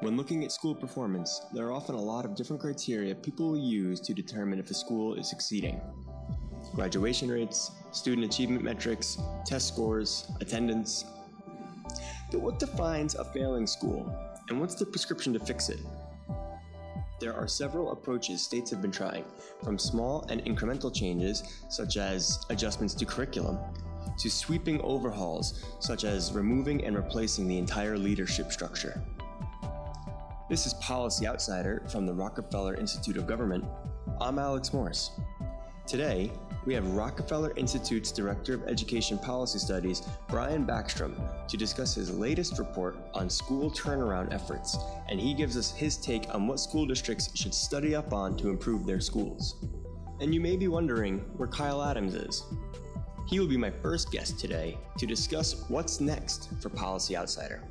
When looking at school performance, there are often a lot of different criteria people use to determine if a school is succeeding. Graduation rates, student achievement metrics, test scores, attendance. But what defines a failing school, and what's the prescription to fix it? There are several approaches states have been trying, from small and incremental changes, such as adjustments to curriculum, to sweeping overhauls, such as removing and replacing the entire leadership structure. This is Policy Outsider from the Rockefeller Institute of Government. I'm Alex Morris. Today, we have Rockefeller Institute's Director of Education Policy Studies, Brian Backstrom, to discuss his latest report on school turnaround efforts, and he gives us his take on what school districts should study up on to improve their schools. And you may be wondering where Kyle Adams is. He will be my first guest today to discuss what's next for Policy Outsider.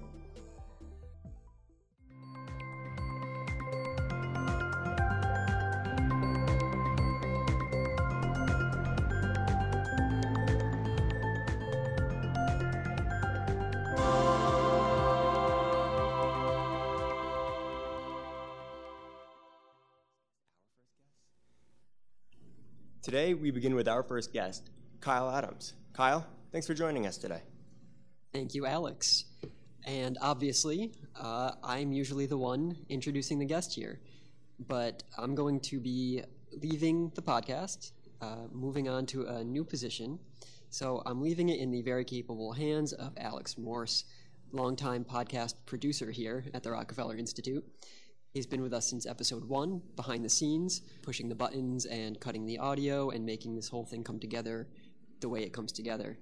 Today, we begin with our first guest, Kyle Adams. Kyle, thanks for joining us today. Thank you, Alex. And obviously, uh, I'm usually the one introducing the guest here, but I'm going to be leaving the podcast, uh, moving on to a new position. So I'm leaving it in the very capable hands of Alex Morse, longtime podcast producer here at the Rockefeller Institute. He's been with us since episode one, behind the scenes, pushing the buttons and cutting the audio and making this whole thing come together the way it comes together.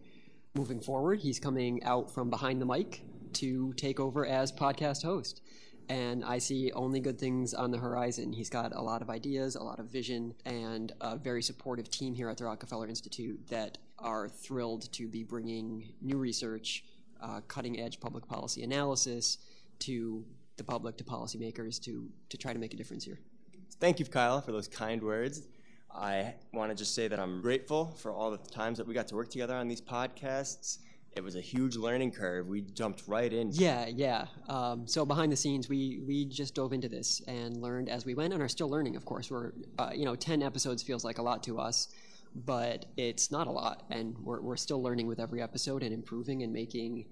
Moving forward, he's coming out from behind the mic to take over as podcast host. And I see only good things on the horizon. He's got a lot of ideas, a lot of vision, and a very supportive team here at the Rockefeller Institute that are thrilled to be bringing new research, uh, cutting edge public policy analysis to the public, to policymakers, to, to try to make a difference here. Thank you, Kyle, for those kind words. I want to just say that I'm grateful for all the times that we got to work together on these podcasts. It was a huge learning curve. We jumped right in. Yeah, yeah. Um, so behind the scenes, we we just dove into this and learned as we went, and are still learning. Of course, we're uh, you know ten episodes feels like a lot to us, but it's not a lot, and we're we're still learning with every episode and improving and making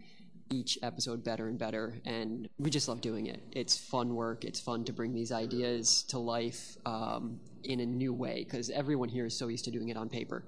each episode better and better. And we just love doing it. It's fun work. It's fun to bring these ideas to life um, in a new way because everyone here is so used to doing it on paper.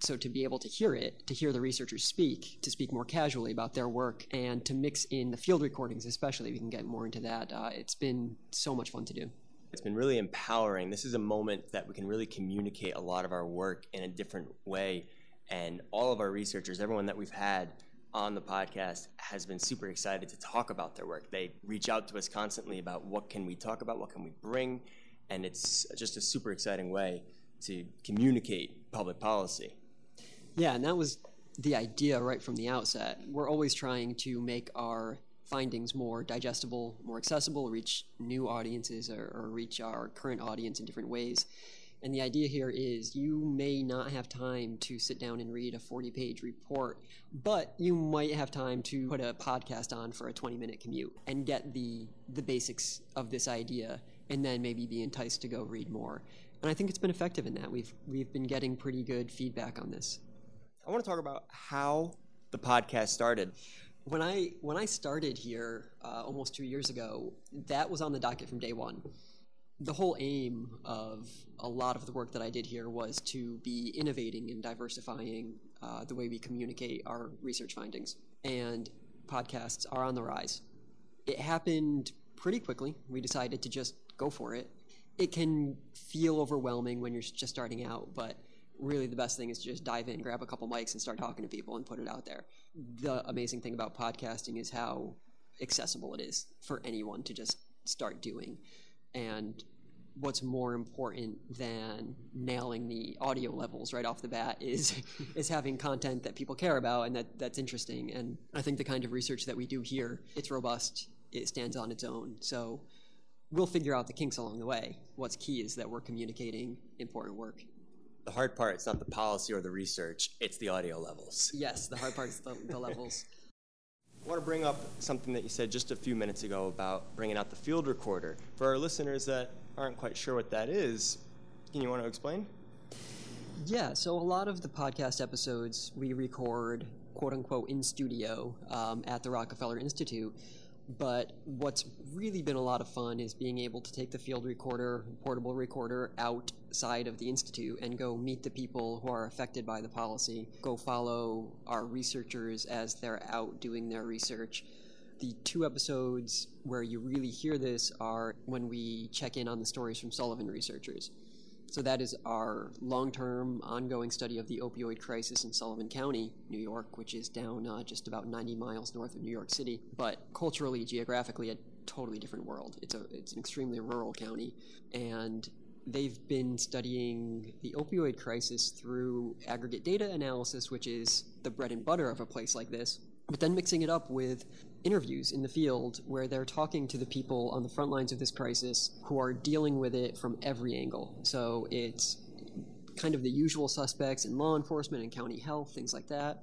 So to be able to hear it, to hear the researchers speak, to speak more casually about their work, and to mix in the field recordings, especially, we can get more into that. Uh, it's been so much fun to do. It's been really empowering. This is a moment that we can really communicate a lot of our work in a different way. And all of our researchers, everyone that we've had, on the podcast has been super excited to talk about their work. They reach out to us constantly about what can we talk about, what can we bring, and it's just a super exciting way to communicate public policy. Yeah, and that was the idea right from the outset. We're always trying to make our findings more digestible, more accessible, reach new audiences, or, or reach our current audience in different ways. And the idea here is you may not have time to sit down and read a 40 page report, but you might have time to put a podcast on for a 20 minute commute and get the, the basics of this idea and then maybe be enticed to go read more. And I think it's been effective in that. We've, we've been getting pretty good feedback on this. I want to talk about how the podcast started. When I, when I started here uh, almost two years ago, that was on the docket from day one the whole aim of a lot of the work that I did here was to be innovating and diversifying uh, the way we communicate our research findings. And podcasts are on the rise. It happened pretty quickly. We decided to just go for it. It can feel overwhelming when you're just starting out, but really the best thing is to just dive in, grab a couple mics, and start talking to people and put it out there. The amazing thing about podcasting is how accessible it is for anyone to just start doing and what's more important than nailing the audio levels right off the bat is is having content that people care about and that that's interesting. And I think the kind of research that we do here it's robust it stands on its own. So we'll figure out the kinks along the way. What's key is that we're communicating important work. The hard part is not the policy or the research it's the audio levels. Yes the hard part is the, the levels I want to bring up something that you said just a few minutes ago about bringing out the field recorder. For our listeners that aren't quite sure what that is, can you want to explain? Yeah, so a lot of the podcast episodes we record, quote unquote, in studio um, at the Rockefeller Institute. But what's really been a lot of fun is being able to take the field recorder, portable recorder, outside of the Institute and go meet the people who are affected by the policy, go follow our researchers as they're out doing their research. The two episodes where you really hear this are when we check in on the stories from Sullivan researchers. So that is our long-term, ongoing study of the opioid crisis in Sullivan County, New York, which is down uh, just about 90 miles north of New York City, but culturally, geographically, a totally different world. It's a it's an extremely rural county, and they've been studying the opioid crisis through aggregate data analysis, which is the bread and butter of a place like this, but then mixing it up with interviews in the field where they're talking to the people on the front lines of this crisis who are dealing with it from every angle. So it's kind of the usual suspects in law enforcement and county health, things like that,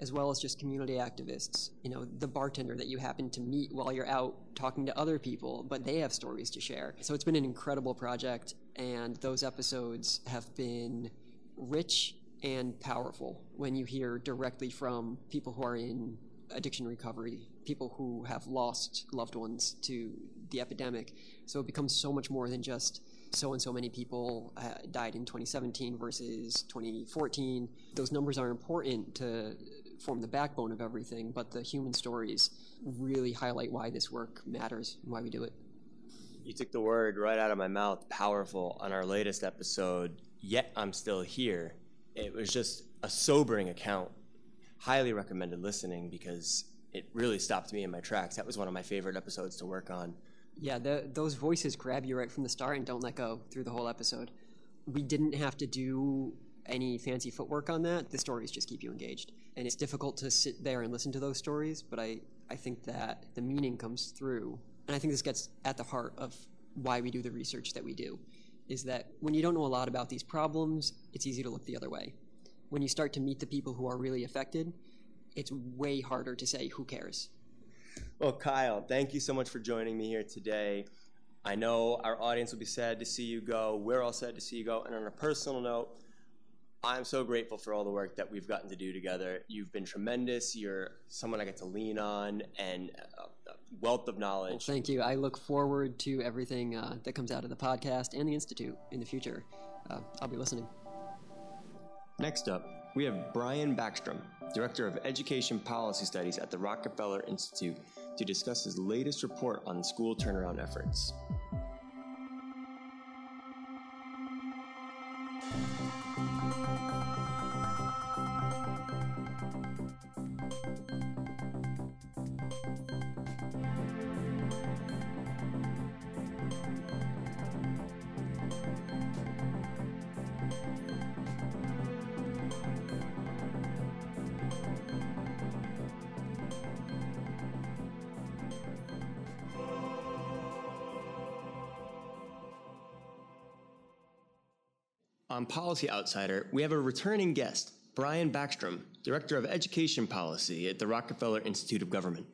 as well as just community activists. You know, the bartender that you happen to meet while you're out talking to other people, but they have stories to share. So it's been an incredible project, and those episodes have been rich and powerful when you hear directly from people who are in addiction recovery, people who have lost loved ones to the epidemic. So it becomes so much more than just so and so many people uh, died in 2017 versus 2014. Those numbers are important to form the backbone of everything, but the human stories really highlight why this work matters and why we do it. You took the word right out of my mouth, powerful, on our latest episode, Yet I'm Still Here. It was just a sobering account highly recommended listening because it really stopped me in my tracks. That was one of my favorite episodes to work on. Yeah, the, those voices grab you right from the start and don't let go through the whole episode. We didn't have to do any fancy footwork on that. The stories just keep you engaged. And it's difficult to sit there and listen to those stories, but I, I think that the meaning comes through. And I think this gets at the heart of why we do the research that we do. Is that when you don't know a lot about these problems, it's easy to look the other way when you start to meet the people who are really affected, it's way harder to say who cares. Well, Kyle, thank you so much for joining me here today. I know our audience will be sad to see you go. We're all sad to see you go. And on a personal note, I'm so grateful for all the work that we've gotten to do together. You've been tremendous. You're someone I get to lean on and a wealth of knowledge. Well, thank you. I look forward to everything uh, that comes out of the podcast and the Institute in the future. Uh, I'll be listening. Next up, we have Brian Backstrom, Director of Education Policy Studies at the Rockefeller Institute, to discuss his latest report on school turnaround efforts. On Policy Outsider, we have a returning guest, Brian Backstrom, Director of Education Policy at the Rockefeller Institute of Government.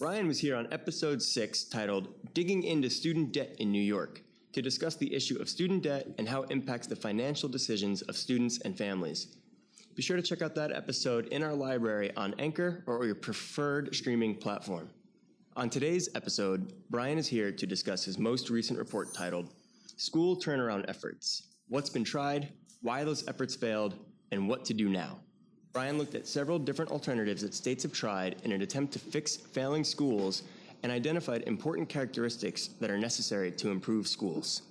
Brian was here on episode 6 titled Digging into Student Debt in New York to discuss the issue of student debt and how it impacts the financial decisions of students and families. Be sure to check out that episode in our library on Anchor or your preferred streaming platform. On today's episode, Brian is here to discuss his most recent report titled School Turnaround Efforts what's been tried, why those efforts failed, and what to do now. Brian looked at several different alternatives that states have tried in an attempt to fix failing schools and identified important characteristics that are necessary to improve schools.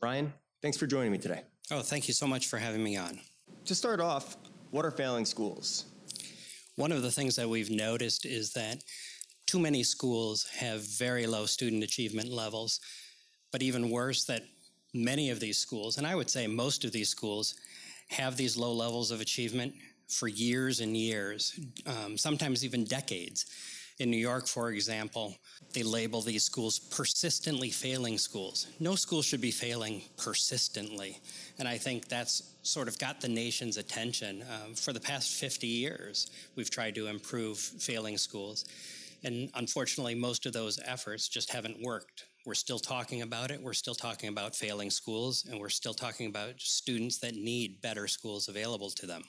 Brian, thanks for joining me today. Oh, thank you so much for having me on. To start off, what are failing schools? One of the things that we've noticed is that too many schools have very low student achievement levels, but even worse, that many of these schools, and I would say most of these schools, have these low levels of achievement for years and years, um, sometimes even decades. In New York, for example, they label these schools persistently failing schools. No school should be failing persistently. And I think that's sort of got the nation's attention. Um, for the past 50 years, we've tried to improve failing schools. And unfortunately, most of those efforts just haven't worked. We're still talking about it. We're still talking about failing schools, and we're still talking about students that need better schools available to them.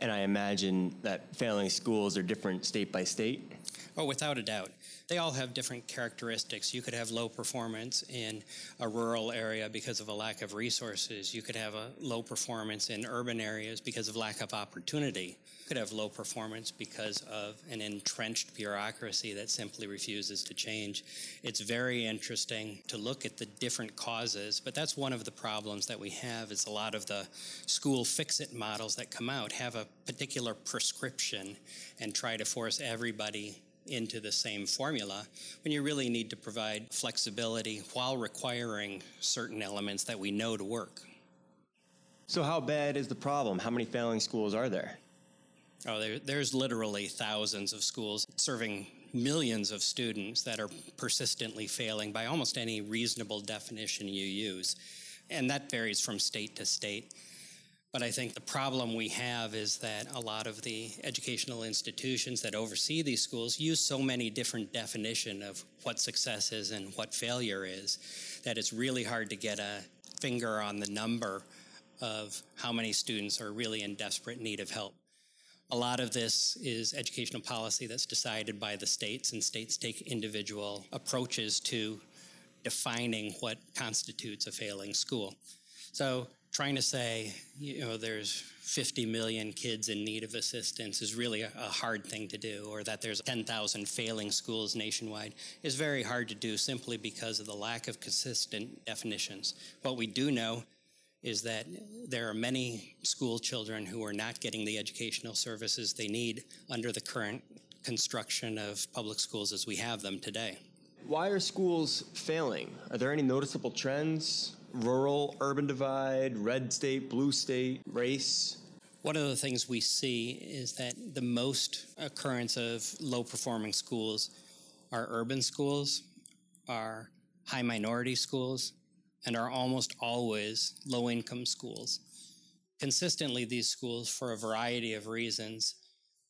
And I imagine that failing schools are different state by state. Oh, without a doubt. They all have different characteristics. You could have low performance in a rural area because of a lack of resources. You could have a low performance in urban areas because of lack of opportunity. You could have low performance because of an entrenched bureaucracy that simply refuses to change. It's very interesting to look at the different causes, but that's one of the problems that we have is a lot of the school fix-it models that come out have a particular prescription and try to force everybody into the same formula when you really need to provide flexibility while requiring certain elements that we know to work. So, how bad is the problem? How many failing schools are there? Oh, there, there's literally thousands of schools serving millions of students that are persistently failing by almost any reasonable definition you use. And that varies from state to state. But I think the problem we have is that a lot of the educational institutions that oversee these schools use so many different definitions of what success is and what failure is that it's really hard to get a finger on the number of how many students are really in desperate need of help. A lot of this is educational policy that's decided by the states, and states take individual approaches to defining what constitutes a failing school. So trying to say, you know, there's 50 million kids in need of assistance is really a, hard thing to do, or that there's 10,000 failing schools nationwide is very hard to do simply because of the lack of consistent definitions. What we do know is that there are many school children who are not getting the educational services they need under the current construction of public schools as we have them today. Why are schools failing? Are there any noticeable trends? Rural urban divide, red state, blue state, race? One of the things we see is that the most occurrence of low performing schools are urban schools, are high minority schools, and are almost always low income schools. Consistently, these schools, for a variety of reasons,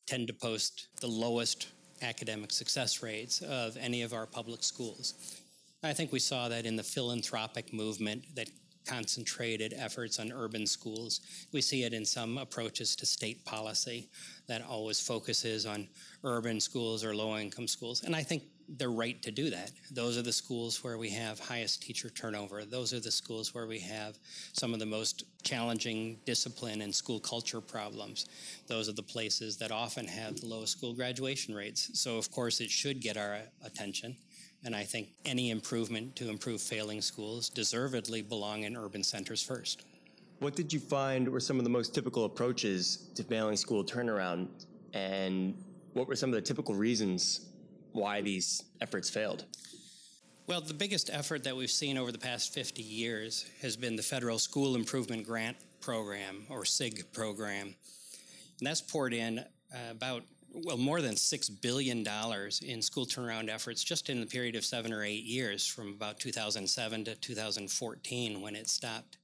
tend to post the lowest academic success rates of any of our public schools. I think we saw that in the philanthropic movement that concentrated efforts on urban schools. We see it in some approaches to state policy that always focuses on urban schools or low income schools. And I think they're right to do that. Those are the schools where we have highest teacher turnover. Those are the schools where we have some of the most challenging discipline and school culture problems. Those are the places that often have the lowest school graduation rates. So, of course, it should get our attention. And I think any improvement to improve failing schools deservedly belong in urban centers first. What did you find were some of the most typical approaches to failing school turnaround? And what were some of the typical reasons why these efforts failed? Well, the biggest effort that we've seen over the past 50 years has been the Federal School Improvement Grant Program, or SIG program. And that's poured in uh, about well, more than $6 billion in school turnaround efforts just in the period of seven or eight years from about 2007 to 2014 when it stopped.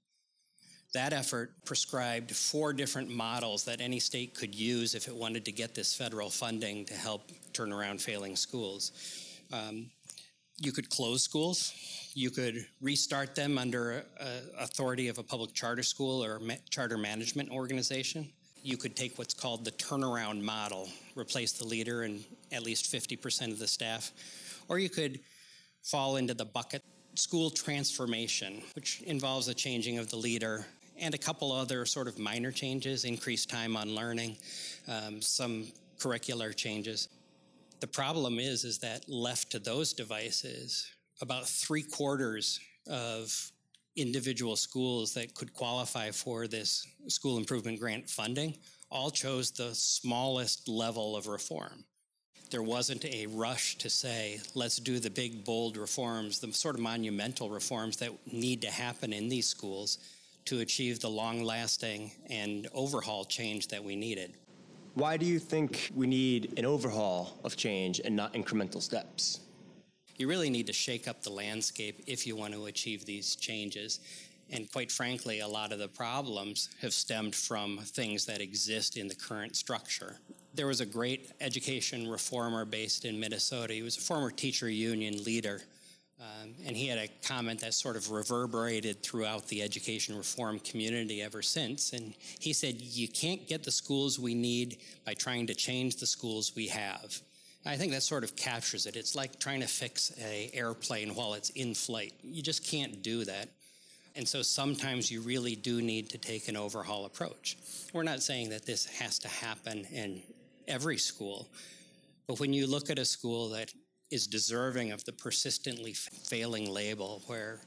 That effort prescribed four different models that any state could use if it wanted to get this federal funding to help turn around failing schools. Um, you could close schools. You could restart them under authority of a public charter school or ma- charter management organization you could take what's called the turnaround model, replace the leader and at least 50% of the staff, or you could fall into the bucket school transformation, which involves a changing of the leader and a couple other sort of minor changes, increased time on learning, um, some curricular changes. The problem is, is that left to those devices, about three quarters of individual schools that could qualify for this school improvement grant funding all chose the smallest level of reform. There wasn't a rush to say, let's do the big, bold reforms, the sort of monumental reforms that need to happen in these schools to achieve the long lasting and overhaul change that we needed. Why do you think we need an overhaul of change and not incremental steps? You really need to shake up the landscape if you want to achieve these changes. And quite frankly, a lot of the problems have stemmed from things that exist in the current structure. There was a great education reformer based in Minnesota. He was a former teacher union leader. Um, and he had a comment that sort of reverberated throughout the education reform community ever since. And he said, You can't get the schools we need by trying to change the schools we have. I think that sort of captures it. It's like trying to fix a airplane while it's in flight. You just can't do that. And so sometimes you really do need to take an overhaul approach. We're not saying that this has to happen in every school, but when you look at a school that is deserving of the persistently failing label, where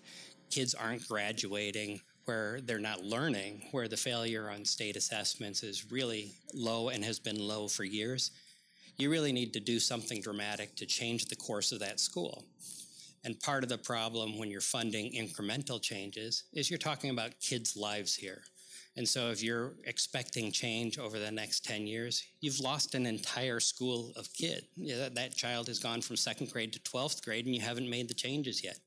kids aren't graduating, where they're not learning, where the failure on state assessments is really low and has been low for years, you really need to do something dramatic to change the course of that school. And part of the problem when you're funding incremental changes is you're talking about kids' lives here. And so if you're expecting change over the next 10 years, you've lost an entire school of that, that child has gone from second grade to 12th grade and you haven't made the changes yet.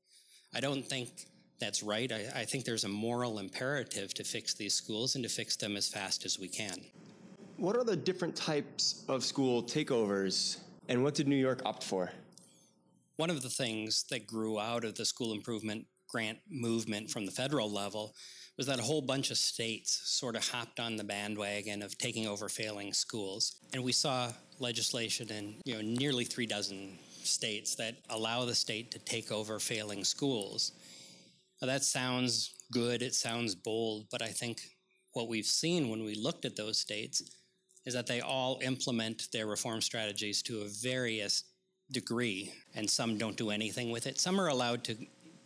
I don't think that's right. I, I think there's a moral imperative to fix these schools and to fix them as fast as we can. What are the different types of school takeovers and what did New York opt for? One of the things that grew out of the school improvement grant movement from the federal level was that a whole bunch of states sort of hopped on the bandwagon of taking over failing schools. And we saw legislation in you know nearly three dozen states that allow the state to take over failing schools. Now, that sounds good, it sounds bold, but I think what we've seen when we looked at those states is that they all implement their reform strategies to a various degree, and some don't do anything with it. Some are allowed to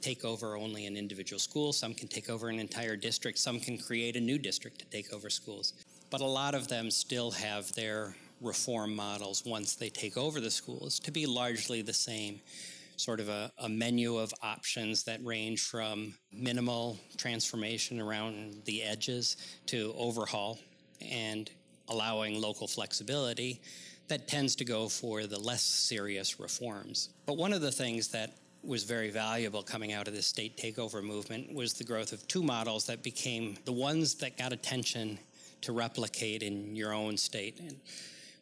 take over only an individual school, some can take over an entire district, some can create a new district to take over schools. But a lot of them still have their reform models once they take over the schools to be largely the same sort of a, a, menu of options that range from minimal transformation around the edges to overhaul and allowing local flexibility that tends to go for the less serious reforms. But one of the things that was very valuable coming out of the state takeover movement was the growth of two models that became the ones that got attention to replicate in your own state. And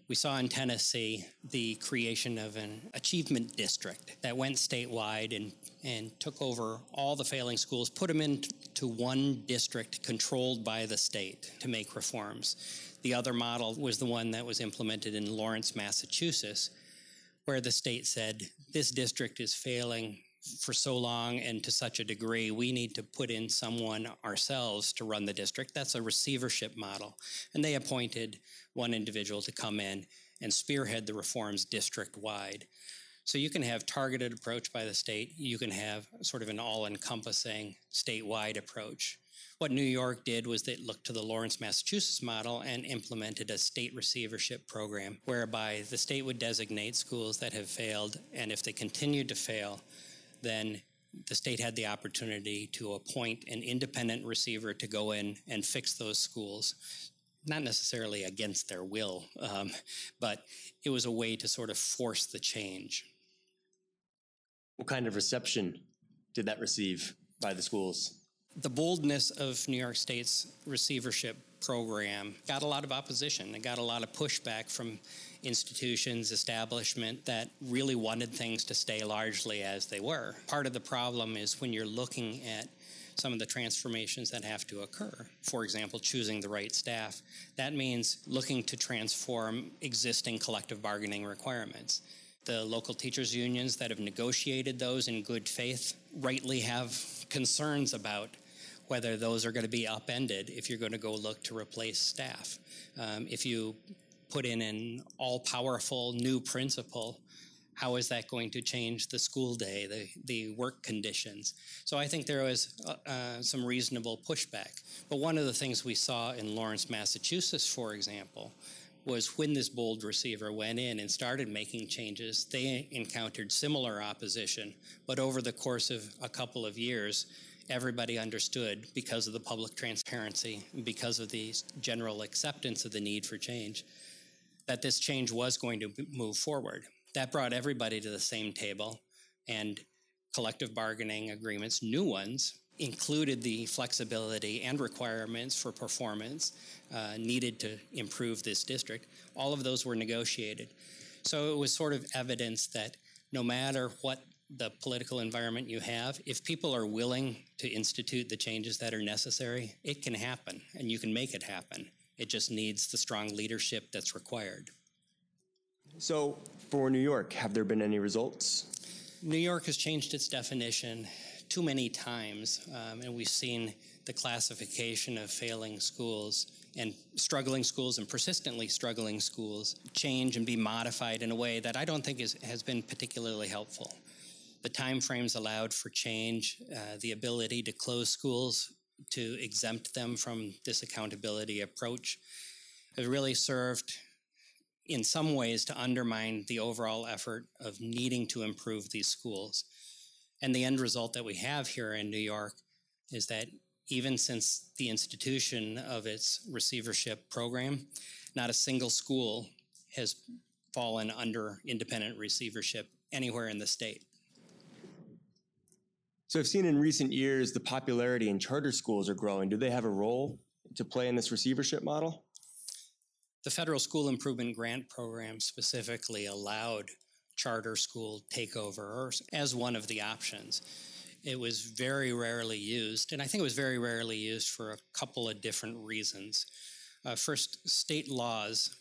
we saw in Tennessee the creation of an achievement district that went statewide and, and took over all the failing schools, put them into one district controlled by the state to make reforms. The other model was the one that was implemented in Lawrence, Massachusetts, where the state said, This district is failing for so long and to such a degree, we need to put in someone ourselves to run the district. That's a receivership model. And they appointed one individual to come in and spearhead the reforms district wide. So you can have targeted approach by the state, you can have sort of an all encompassing statewide approach. What New York did was they looked to the Lawrence, Massachusetts model and implemented a state receivership program whereby the state would designate schools that have failed, and if they continued to fail, then the state had the opportunity to appoint an independent receiver to go in and fix those schools. Not necessarily against their will, um, but it was a way to sort of force the change. What kind of reception did that receive by the schools? The boldness of New York State's receivership program got a lot of opposition. It got a lot of pushback from institutions, establishment that really wanted things to stay largely as they were. Part of the problem is when you're looking at some of the transformations that have to occur. For example, choosing the right staff. That means looking to transform existing collective bargaining requirements. The local teachers' unions that have negotiated those in good faith rightly have concerns about whether those are going to be upended if you're going to go look to replace staff. Um, if you put in an all powerful new principal, how is that going to change the school day, the, the work conditions? So I think there was uh, uh, some reasonable pushback. But one of the things we saw in Lawrence, Massachusetts, for example, was when this bold receiver went in and started making changes, they encountered similar opposition. But over the course of a couple of years, everybody understood because of the public transparency, because of the general acceptance of the need for change, that this change was going to move forward. That brought everybody to the same table, and collective bargaining agreements, new ones, included the flexibility and requirements for performance uh, needed to improve this district. All of those were negotiated. So it was sort of evidence that no matter what the political environment you have, if people are willing to institute the changes that are necessary, it can happen and you can make it happen. It just needs the strong leadership that's required. So, for New York, have there been any results? New York has changed its definition too many times, um, and we've seen the classification of failing schools and struggling schools and persistently struggling schools change and be modified in a way that I don't think is, has been particularly helpful. The timeframes allowed for change, uh, the ability to close schools to exempt them from this accountability approach has really served in some ways to undermine the overall effort of needing to improve these schools. And the end result that we have here in New York is that even since the institution of its receivership program, not a single school has fallen under independent receivership anywhere in the state. So I've seen in recent years the popularity in charter schools are growing. Do they have a role to play in this receivership model? The Federal School Improvement Grant Program specifically allowed charter school takeover as one of the options. It was very rarely used, and I think it was very rarely used for a couple of different reasons. Uh, first, state laws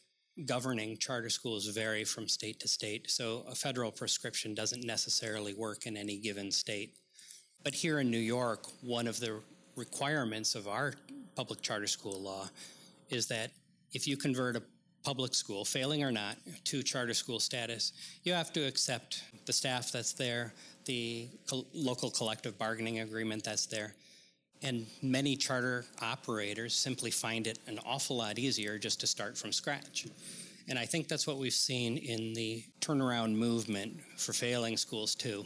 governing charter schools vary from state to state, so a federal prescription doesn't necessarily work in any given state. But here in New York, one of the requirements of our public charter school law is that if you convert a public school, failing or not, to charter school status, you have to accept the staff that's there, the co- local collective bargaining agreement that's there. And many charter operators simply find it an awful lot easier just to start from scratch. And I think that's what we've seen in the turnaround movement for failing schools, too.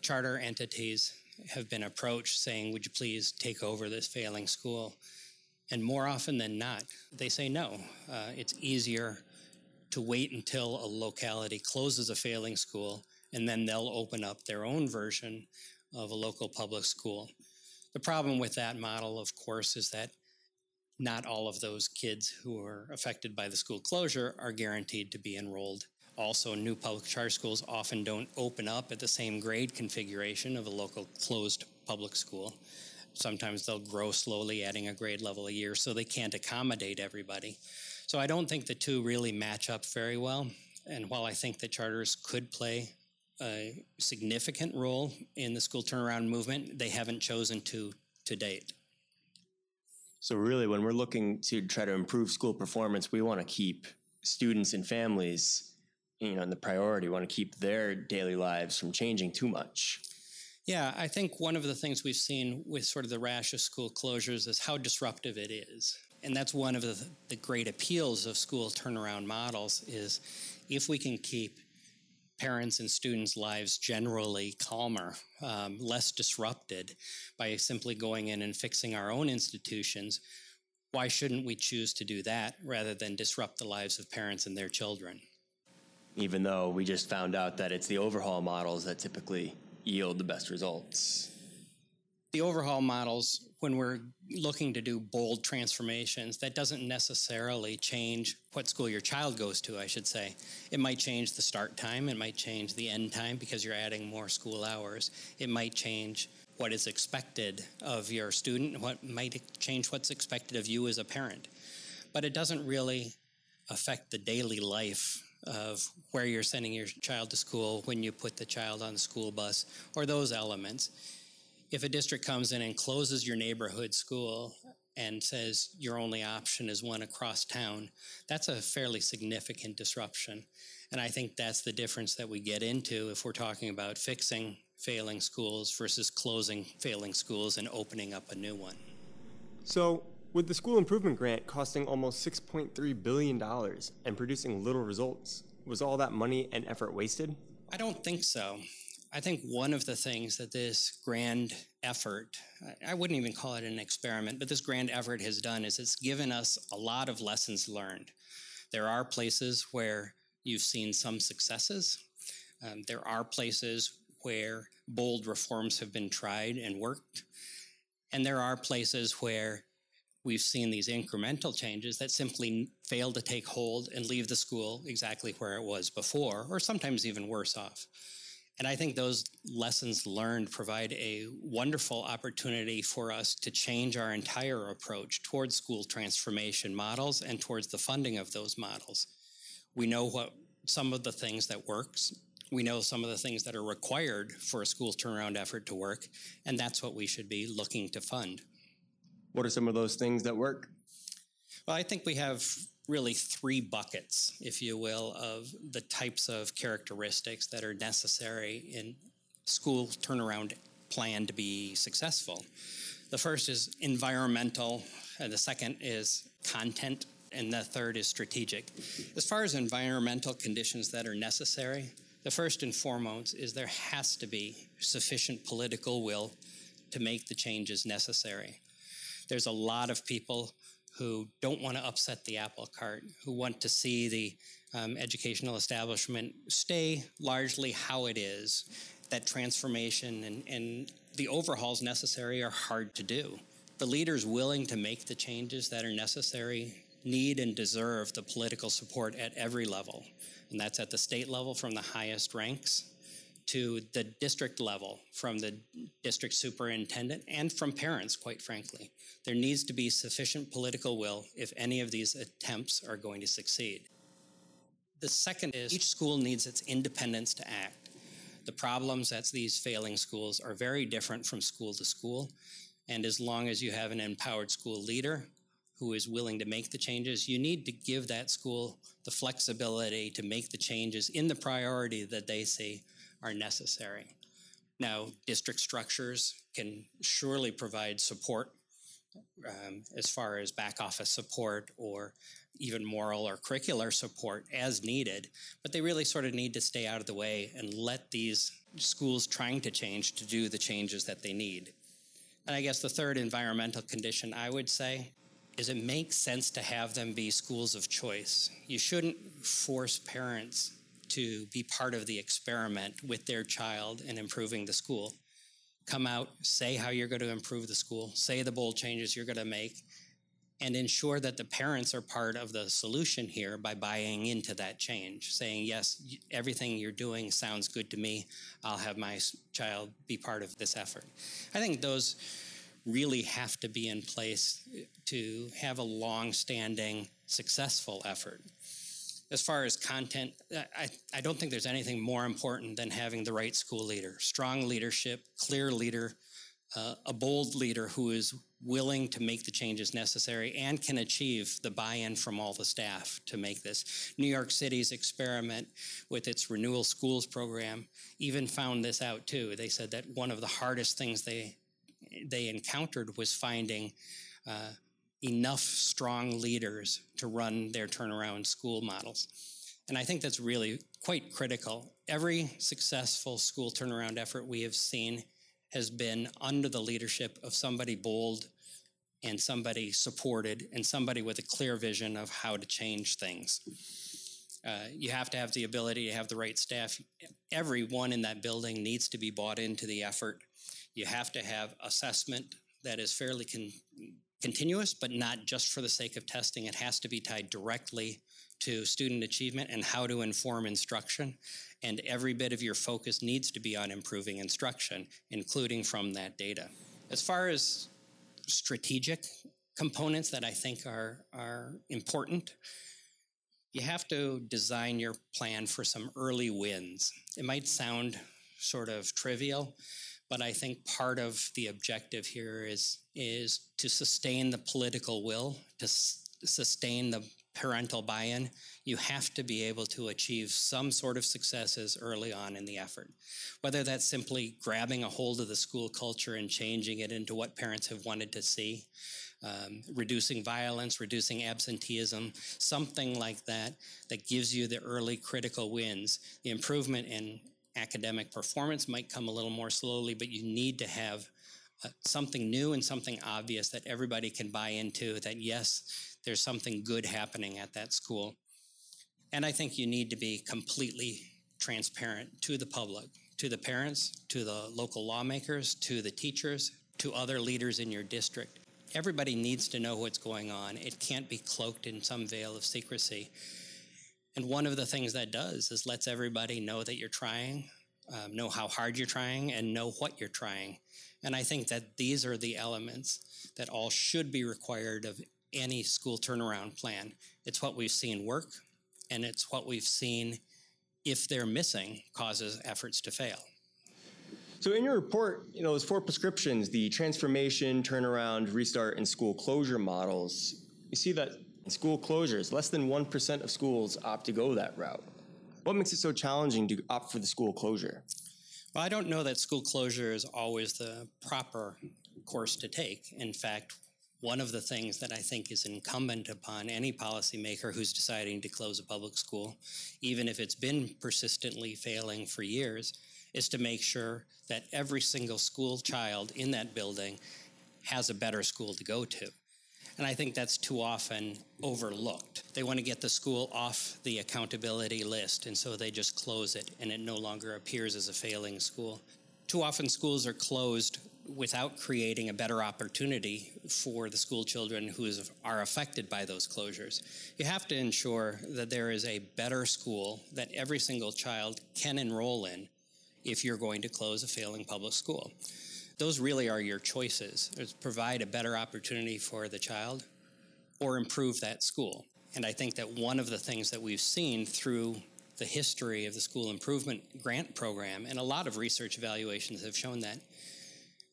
Charter entities have been approached saying, Would you please take over this failing school? And more often than not, they say no. Uh, it's easier to wait until a locality closes a failing school and then they'll open up their own version of a local public school. The problem with that model, of course, is that not all of those kids who are affected by the school closure are guaranteed to be enrolled also, new public charter schools often don't open up at the same grade configuration of a local closed public school. Sometimes they'll grow slowly, adding a grade level a year, so they can't accommodate everybody. So I don't think the two really match up very well. And while I think that charters could play a significant role in the school turnaround movement, they haven't chosen to to date. So, really, when we're looking to try to improve school performance, we want to keep students and families you know, and the priority want to keep their daily lives from changing too much. Yeah, I think one of the things we've seen with sort of the rash of school closures is how disruptive it is. And that's one of the, the great appeals of school turnaround models is if we can keep parents and students' lives generally calmer, um, less disrupted by simply going in and fixing our own institutions, why shouldn't we choose to do that rather than disrupt the lives of parents and their children? Even though we just found out that it's the overhaul models that typically yield the best results. The overhaul models, when we're looking to do bold transformations, that doesn't necessarily change what school your child goes to, I should say. It might change the start time, it might change the end time because you're adding more school hours. It might change what is expected of your student, what might change what's expected of you as a parent. But it doesn't really affect the daily life of where you're sending your child to school, when you put the child on the school bus, or those elements. If a district comes in and closes your neighborhood school and says your only option is one across town, that's a fairly significant disruption. And I think that's the difference that we get into if we're talking about fixing failing schools versus closing failing schools and opening up a new one. So, with the school improvement grant costing almost $6.3 billion and producing little results, was all that money and effort wasted? I don't think so. I think one of the things that this grand effort, I wouldn't even call it an experiment, but this grand effort has done is it's given us a lot of lessons learned. There are places where you've seen some successes. Um, there are places where bold reforms have been tried and worked. And there are places where we've seen these incremental changes that simply fail to take hold and leave the school exactly where it was before, or sometimes even worse off. And I think those lessons learned provide a wonderful opportunity for us to change our entire approach towards school transformation models and towards the funding of those models. We know what some of the things that works. We know some of the things that are required for a school turnaround effort to work, and that's what we should be looking to fund. What are some of those things that work? Well, I think we have really three buckets, if you will, of the types of characteristics that are necessary in school turnaround plan to be successful. The first is environmental, and the second is content, and the third is strategic. As far as environmental conditions that are necessary, the first and foremost is there has to be sufficient political will to make the changes necessary. There's a lot of people who don't want to upset the apple cart, who want to see the um, educational establishment stay largely how it is. That transformation and, and the overhauls necessary are hard to do. The leaders willing to make the changes that are necessary need and deserve the political support at every level. And that's at the state level from the highest ranks to the district level from the district superintendent and from parents, quite frankly. There needs to be sufficient political will if any of these attempts are going to succeed. The second is each school needs its independence to act. The problems at these failing schools are very different from school to school. And as long as you have an empowered school leader who is willing to make the changes, you need to give that school the flexibility to make the changes in the priority that they see are necessary. Now, district structures can surely provide support um, as far as back office support or even moral or curricular support as needed, but they really sort of need to stay out of the way and let these schools trying to change to do the changes that they need. And I guess the third environmental condition I would say is it makes sense to have them be schools of choice. You shouldn't force parents to be part of the experiment with their child and improving the school. Come out, say how you're going to improve the school, say the bold changes you're going to make, and ensure that the parents are part of the solution here by buying into that change, saying, Yes, everything you're doing sounds good to me. I'll have my child be part of this effort. I think those really have to be in place to have a long standing, successful effort as far as content, I, I don't think there's anything more important than having the right school leader. Strong leadership, clear leader, uh, a bold leader who is willing to make the changes necessary and can achieve the buy-in from all the staff to make this. New York City's experiment with its renewal schools program even found this out too. They said that one of the hardest things they they encountered was finding uh, enough strong leaders to run their turnaround school models. And I think that's really quite critical. Every successful school turnaround effort we have seen has been under the leadership of somebody bold and somebody supported and somebody with a clear vision of how to change things. Uh, you have to have the ability to have the right staff. Everyone in that building needs to be bought into the effort. You have to have assessment that is fairly con- continuous, but not just for the sake of testing. It has to be tied directly to student achievement and how to inform instruction. And every bit of your focus needs to be on improving instruction, including from that data. As far as strategic components that I think are, are important, you have to design your plan for some early wins. It might sound sort of trivial, but I think part of the objective here is is to sustain the political will, to s- sustain the parental buy-in. You have to be able to achieve some sort of successes early on in the effort. Whether that's simply grabbing a hold of the school culture and changing it into what parents have wanted to see, um, reducing violence, reducing absenteeism, something like that that gives you the early critical wins. The improvement in academic performance might come a little more slowly, but you need to have uh, something new and something obvious that everybody can buy into that, yes, there's something good happening at that school. And I think you need to be completely transparent to the public, to the parents, to the local lawmakers, to the teachers, to other leaders in your district. Everybody needs to know what's going on. It can't be cloaked in some veil of secrecy. And one of the things that does is lets everybody know that you're trying, um, know how hard you're trying, and know what you're trying. And I think that these are the elements that all should be required of any school turnaround plan. It's what we've seen work, and it's what we've seen, if they're missing, causes efforts to fail. So in your report, you know, those four prescriptions, the transformation, turnaround, restart, and school closure models, you see that school closures, less than 1% of schools opt to go that route. What makes it so challenging to opt for the school closure? Well, I don't know that school closure is always the proper course to take. In fact, one of the things that I think is incumbent upon any policymaker who's deciding to close a public school, even if it's been persistently failing for years, is to make sure that every single school child in that building has a better school to go to. And I think that's too often overlooked. They want to get the school off the accountability list, and so they just close it, and it no longer appears as a failing school. Too often, schools are closed without creating a better opportunity for the school children who are affected by those closures. You have to ensure that there is a better school that every single child can enroll in if you're going to close a failing public school those really are your choices. It's provide a better opportunity for the child or improve that school. And I think that one of the things that we've seen through the history of the school improvement grant program, and a lot of research evaluations have shown that,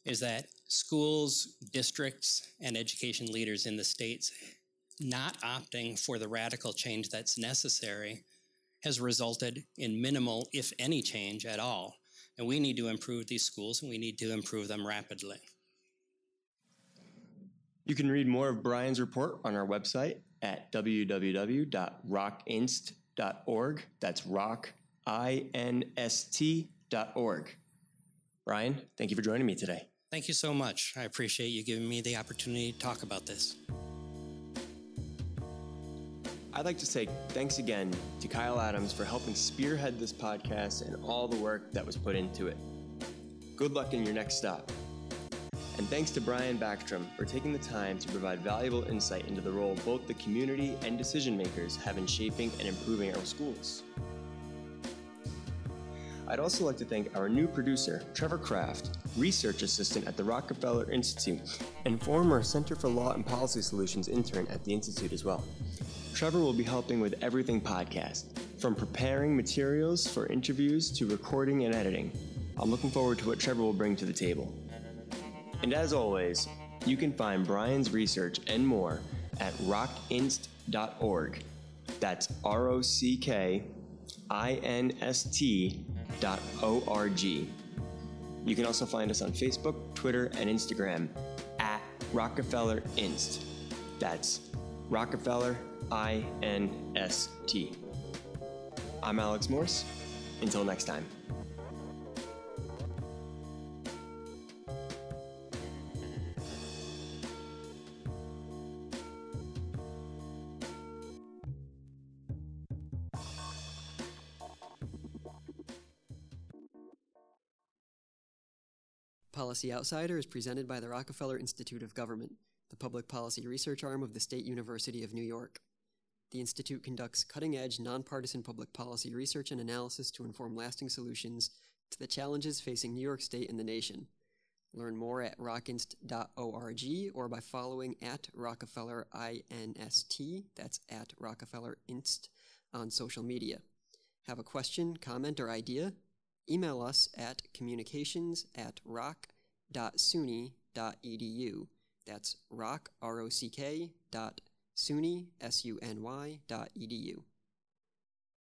is that schools, districts, and education leaders in the states not opting for the radical change that's necessary has resulted in minimal, if any, change at all and we need to improve these schools and we need to improve them rapidly. You can read more of Brian's report on our website at www.rockinst.org. That's rock, I N S T.org. Brian, thank you for joining me today. Thank you so much. I appreciate you giving me the opportunity to talk about this. I'd like to say thanks again to Kyle Adams for helping spearhead this podcast and all the work that was put into it. Good luck in your next stop. And thanks to Brian Backstrom for taking the time to provide valuable insight into the role both the community and decision makers have in shaping and improving our schools. I'd also like to thank our new producer, Trevor Kraft, research assistant at the Rockefeller Institute, and former Center for Law and Policy Solutions intern at the Institute as well. Trevor will be helping with Everything Podcast, from preparing materials for interviews to recording and editing. I'm looking forward to what Trevor will bring to the table. And as always, you can find Brian's research and more at rockinst.org. That's R O C K I N S T dot O R G. You can also find us on Facebook, Twitter, and Instagram at Rockefeller Inst. That's Rockefeller I N S T. I'm Alex Morse. Until next time. Policy Outsider is presented by the Rockefeller Institute of Government, the public policy research arm of the State University of New York. The Institute conducts cutting edge, nonpartisan public policy research and analysis to inform lasting solutions to the challenges facing New York State and the nation. Learn more at rockinst.org or by following at Rockefeller INST, that's at Rockefeller Inst, on social media. Have a question, comment, or idea? Email us at communications at rock.suny.edu. That's rock, R O C K, dot SUNY, S-U-N-Y dot edu.